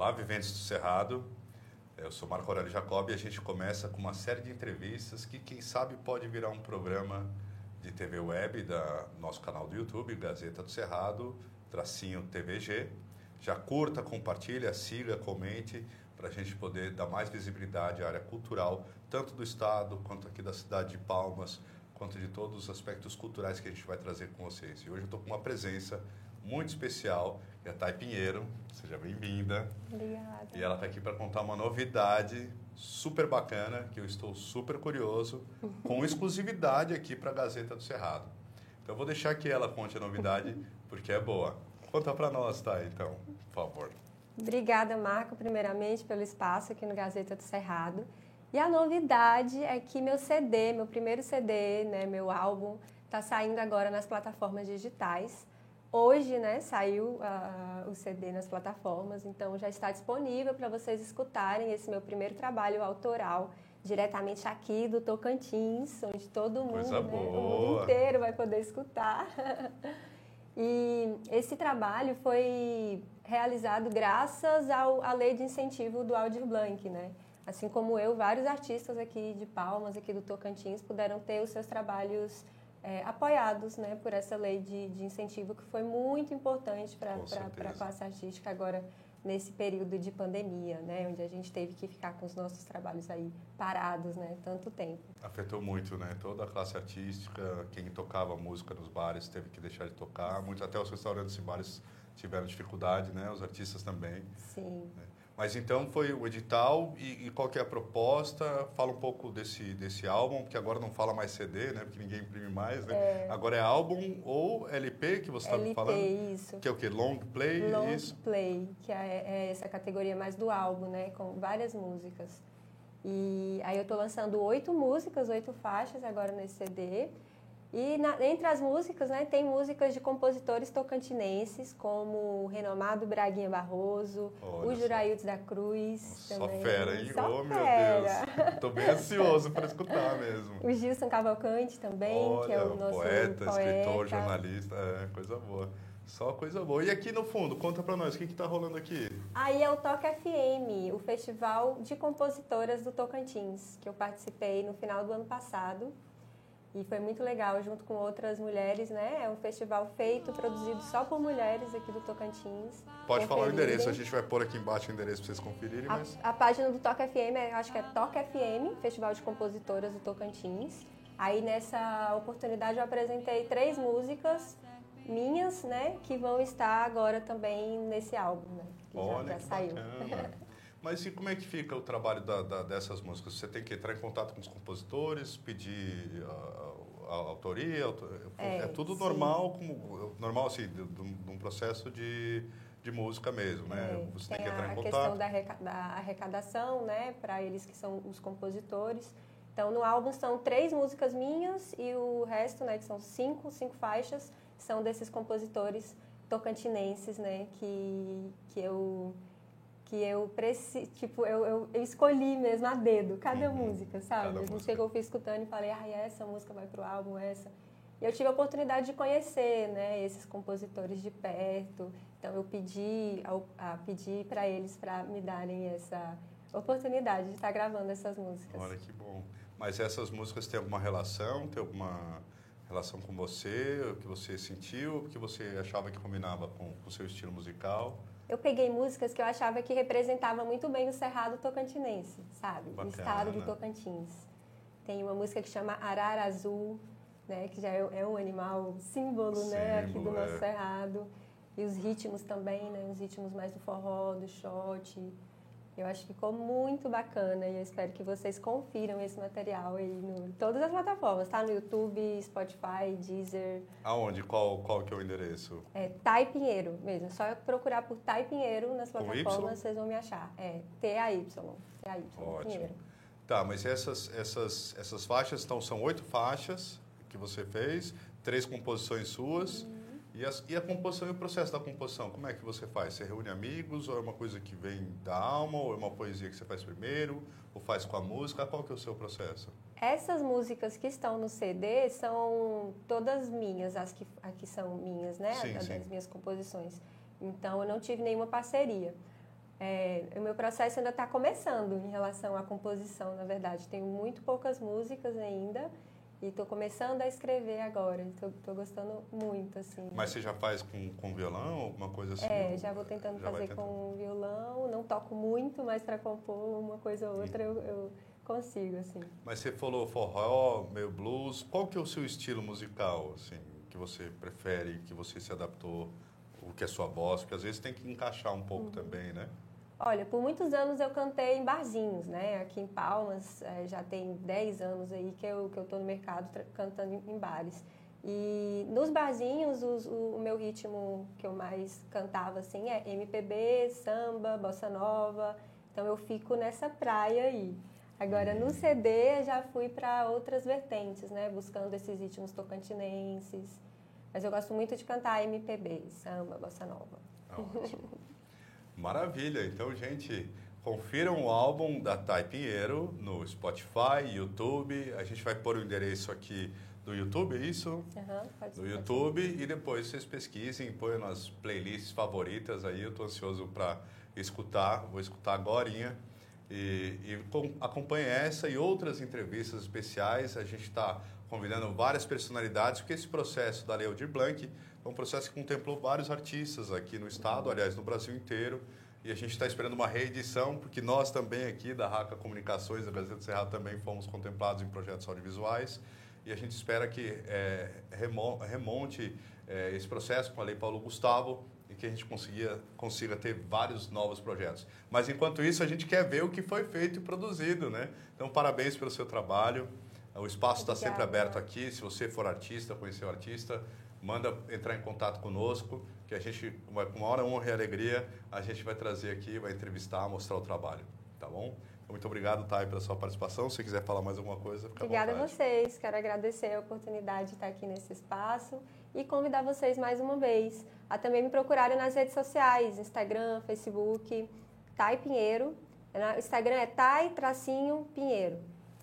Olá, viventes do Cerrado. Eu sou Marco Aurélio Jacob e a gente começa com uma série de entrevistas que, quem sabe, pode virar um programa de TV web da nosso canal do YouTube, Gazeta do Cerrado, tracinho TVG. Já curta, compartilha, siga, comente, para a gente poder dar mais visibilidade à área cultural, tanto do Estado quanto aqui da cidade de Palmas, quanto de todos os aspectos culturais que a gente vai trazer com vocês. E hoje eu estou com uma presença muito especial, que é a Thay Pinheiro. Seja bem-vinda. Obrigada. E ela está aqui para contar uma novidade super bacana, que eu estou super curioso, com exclusividade aqui para a Gazeta do Cerrado. Então eu vou deixar que ela conte a novidade, porque é boa. Conta para nós, Thay, então, por favor. Obrigada, Marco, primeiramente, pelo espaço aqui no Gazeta do Cerrado. E a novidade é que meu CD, meu primeiro CD, né, meu álbum, está saindo agora nas plataformas digitais. Hoje, né, saiu uh, o CD nas plataformas, então já está disponível para vocês escutarem esse meu primeiro trabalho autoral, diretamente aqui do Tocantins, onde todo mundo, né, o mundo inteiro vai poder escutar. e esse trabalho foi realizado graças ao, à lei de incentivo do Aldir Blanc, né? Assim como eu, vários artistas aqui de Palmas, aqui do Tocantins, puderam ter os seus trabalhos é, apoiados né, por essa lei de, de, incentivo que foi muito importante para a classe artística agora nesse período de pandemia, né, onde a gente teve que ficar com os nossos trabalhos aí parados, né, tanto tempo. Afetou muito, né, toda a classe artística, quem tocava música nos bares teve que deixar de tocar, muito até os restaurantes e bares tiveram dificuldade, né, os artistas também. Sim. Né. Mas então foi o edital e, e, qual que é a proposta? Fala um pouco desse, desse álbum, porque agora não fala mais CD, né? Porque ninguém imprime mais, né? É. Agora é álbum ou LP que você está me falando? isso. Que é o quê? Long play? Long isso? play, que é, é, essa categoria mais do álbum, né? Com várias músicas. E aí eu estou lançando oito músicas, oito faixas agora nesse CD. E na, entre as músicas, né, tem músicas de compositores tocantinenses, como o renomado Braguinha Barroso, Olha o Juraildes da Cruz. Só também. fera, hein? Só oh, fera. meu Deus! Estou bem ansioso para escutar mesmo. O Gilson Cavalcante também, Olha, que é o nosso poeta, poeta, escritor, jornalista, é, coisa boa. Só coisa boa. E aqui no fundo, conta para nós, o que está rolando aqui? Aí é o Toca FM, o Festival de Compositoras do Tocantins, que eu participei no final do ano passado. E foi muito legal, junto com outras mulheres, né? É um festival feito, produzido só por mulheres aqui do Tocantins. Pode falar o endereço, a gente vai pôr aqui embaixo o endereço para vocês conferirem. Mas... A, a, página do Toca FM, acho que é Toca FM, Festival de Compositoras do Tocantins. Aí nessa oportunidade eu apresentei três músicas minhas, né? Que vão estar agora também nesse álbum, né? Que Olha, já, já saiu. Mas e como é que fica o trabalho da, da, dessas músicas? Você tem que entrar em contato com os compositores, pedir a, a, a autoria? É, é tudo sim. normal, como, normal assim, de, de, um processo de, de música mesmo, né? É, Você tem, tem que entrar em contato. a questão da arrecadação, né? Para eles que são os compositores. Então, no álbum são três músicas minhas e o resto, né? Que são cinco, cinco faixas, são desses compositores tocantinenses, né? Que, que eu que eu preci, tipo, eu, eu, eu, escolhi mesmo a dedo cada uhum. música, sabe? Cada a gente música. chegou, fui escutando e falei, ah, essa música vai pro álbum, essa. E eu tive a oportunidade de conhecer, né, esses compositores de perto. Então eu pedi, a, a pedi para eles para me darem essa oportunidade de estar gravando essas músicas. Olha que bom. Mas essas músicas têm alguma relação, tem alguma relação com você, o que você sentiu, o que você achava que combinava com o seu estilo musical? Eu peguei músicas que eu achava que representavam muito bem o Cerrado Tocantinense, sabe? Bacana. O estado do Tocantins. Tem uma música que chama Arara Azul, né? Que já é, é um animal símbolo, símbolo né? Aqui do nosso é. Cerrado. E os ritmos também, né? Os ritmos mais do forró, do shot. Eu acho que ficou muito bacana e eu espero que vocês confiram esse material aí em todas as plataformas, tá? No YouTube, Spotify, Deezer. Aonde? Qual, qual que é o endereço? É Tai Pinheiro mesmo. É só procurar por Tai Pinheiro nas plataformas, vocês vão me achar. É T-A-Y. T-A-Y. Ótimo. Pinheiro. Tá, mas essas, essas, essas faixas, então, são oito faixas que você fez, três composições suas. Hum. E a, e a composição e o processo da composição, como é que você faz? Você reúne amigos ou é uma coisa que vem da alma ou é uma poesia que você faz primeiro ou faz com a música? Qual que é o seu processo? Essas músicas que estão no CD são todas minhas, as que, as que são minhas, né? Sim, as, sim. minhas composições. Então eu não tive nenhuma parceria. É, o meu processo ainda está começando em relação à composição, na verdade. Tenho muito poucas músicas ainda e estou começando a escrever agora. Estou gostando muito, assim. Mas você já faz com, com violão, alguma coisa assim? É, já vou tentando já fazer tentando. com violão. Não toco muito, mas para compor uma coisa ou outra eu, eu, consigo, assim. Mas você falou forró, meio blues. Qual que é o seu estilo musical, assim, que você prefere, que você se adaptou, o que é sua voz? Porque às vezes tem que encaixar um pouco uhum. também, né? Olha, por muitos anos eu cantei em barzinhos, né? Aqui em Palmas, é, já tem 10 anos aí que eu, que eu tô no mercado cantando em, bares. E nos barzinhos, os, o, o, meu ritmo que eu mais cantava, assim, é MPB, samba, bossa nova. Então eu fico nessa praia aí. Agora, no CD, já fui para outras vertentes, né? Buscando esses ritmos tocantinenses. Mas eu gosto muito de cantar MPB, samba, bossa nova. Ótimo. Maravilha. Então, gente, confiram o álbum da Thay Pinheiro no Spotify, YouTube. A gente vai pôr o endereço aqui do YouTube, é isso? Uhum, pode do YouTube. E depois vocês pesquisem, põem nas playlists favoritas aí. Eu estou ansioso para escutar. Vou escutar agora. E, e com, acompanhe essa e outras entrevistas especiais. A gente está convidando várias personalidades, porque esse processo da Lei Aldir Blanc é um processo que contemplou vários artistas aqui no estado, aliás, no Brasil inteiro. E a gente está esperando uma reedição, porque nós também aqui da RACA Comunicações, da Gazeta do Cerrado, também fomos contemplados em projetos audiovisuais. E a gente espera que é, remonte é, esse processo com a Lei Paulo Gustavo e que a gente consiga, consiga ter vários novos projetos. Mas enquanto isso, a gente quer ver o que foi feito e produzido, né? Então, parabéns pelo seu trabalho. O espaço está sempre aberto aqui. Se você for artista, conhecer o artista, manda entrar em contato conosco, que a gente, com uma hora honra e alegria, a gente vai trazer aqui, vai entrevistar, mostrar o trabalho, tá bom? Então, muito obrigado, Thay, pela sua participação. Se quiser falar mais alguma coisa, fica Obrigada a vocês. Quero agradecer a oportunidade de estar aqui nesse espaço e convidar vocês mais uma vez a também me procurarem nas redes sociais, Instagram, Facebook, Thay Pinheiro. O Instagram é Thay-Pinheiro.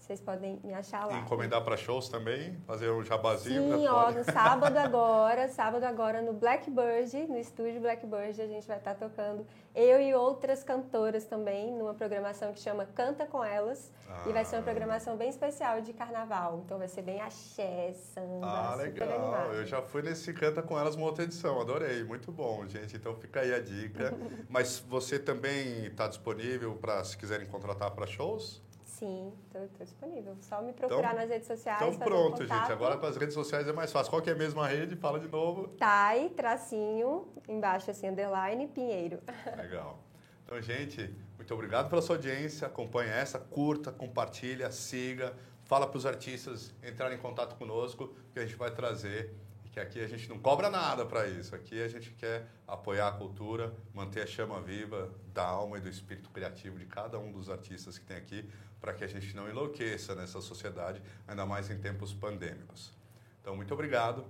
Vocês podem me achar lá. Encomendar para shows também? Fazer um jabazinho? Sim, ó, no sábado agora, sábado agora no Blackbird, no estúdio Blackbird, a gente vai estar tá tocando eu e outras cantoras também, numa programação que chama Canta Com Elas. Ah. E vai ser uma ah. programação bem especial de carnaval. Então vai ser bem axé, samba, Ah, legal. Eu já fui nesse Canta Com Elas uma outra edição, adorei. Muito bom, gente. Então fica aí a dica. Mas você também está disponível para, se quiserem contratar para shows? Sim, estou disponível. Só me procurar então, nas redes sociais. Então pronto, um gente. Agora com as redes sociais é mais fácil. Qual que é a mesma rede? Fala de novo. Tai, tracinho, embaixo assim, underline, Pinheiro. Legal. Então, gente, muito obrigado pela sua audiência. Acompanhe essa, curta, compartilha, siga. Fala para os artistas entrarem em contato conosco, que a gente vai trazer que aqui a gente não cobra nada para isso. Aqui a gente quer apoiar a cultura, manter a chama viva da alma e do espírito criativo de cada um dos artistas que tem aqui, para que a gente não enlouqueça nessa sociedade, ainda mais em tempos pandêmicos. Então, muito obrigado.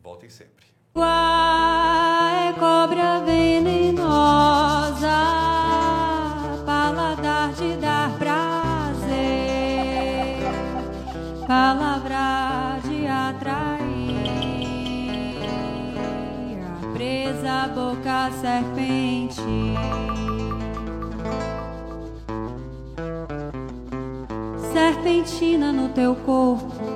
Voltem sempre. Uai, serpente. serpentina no teu corpo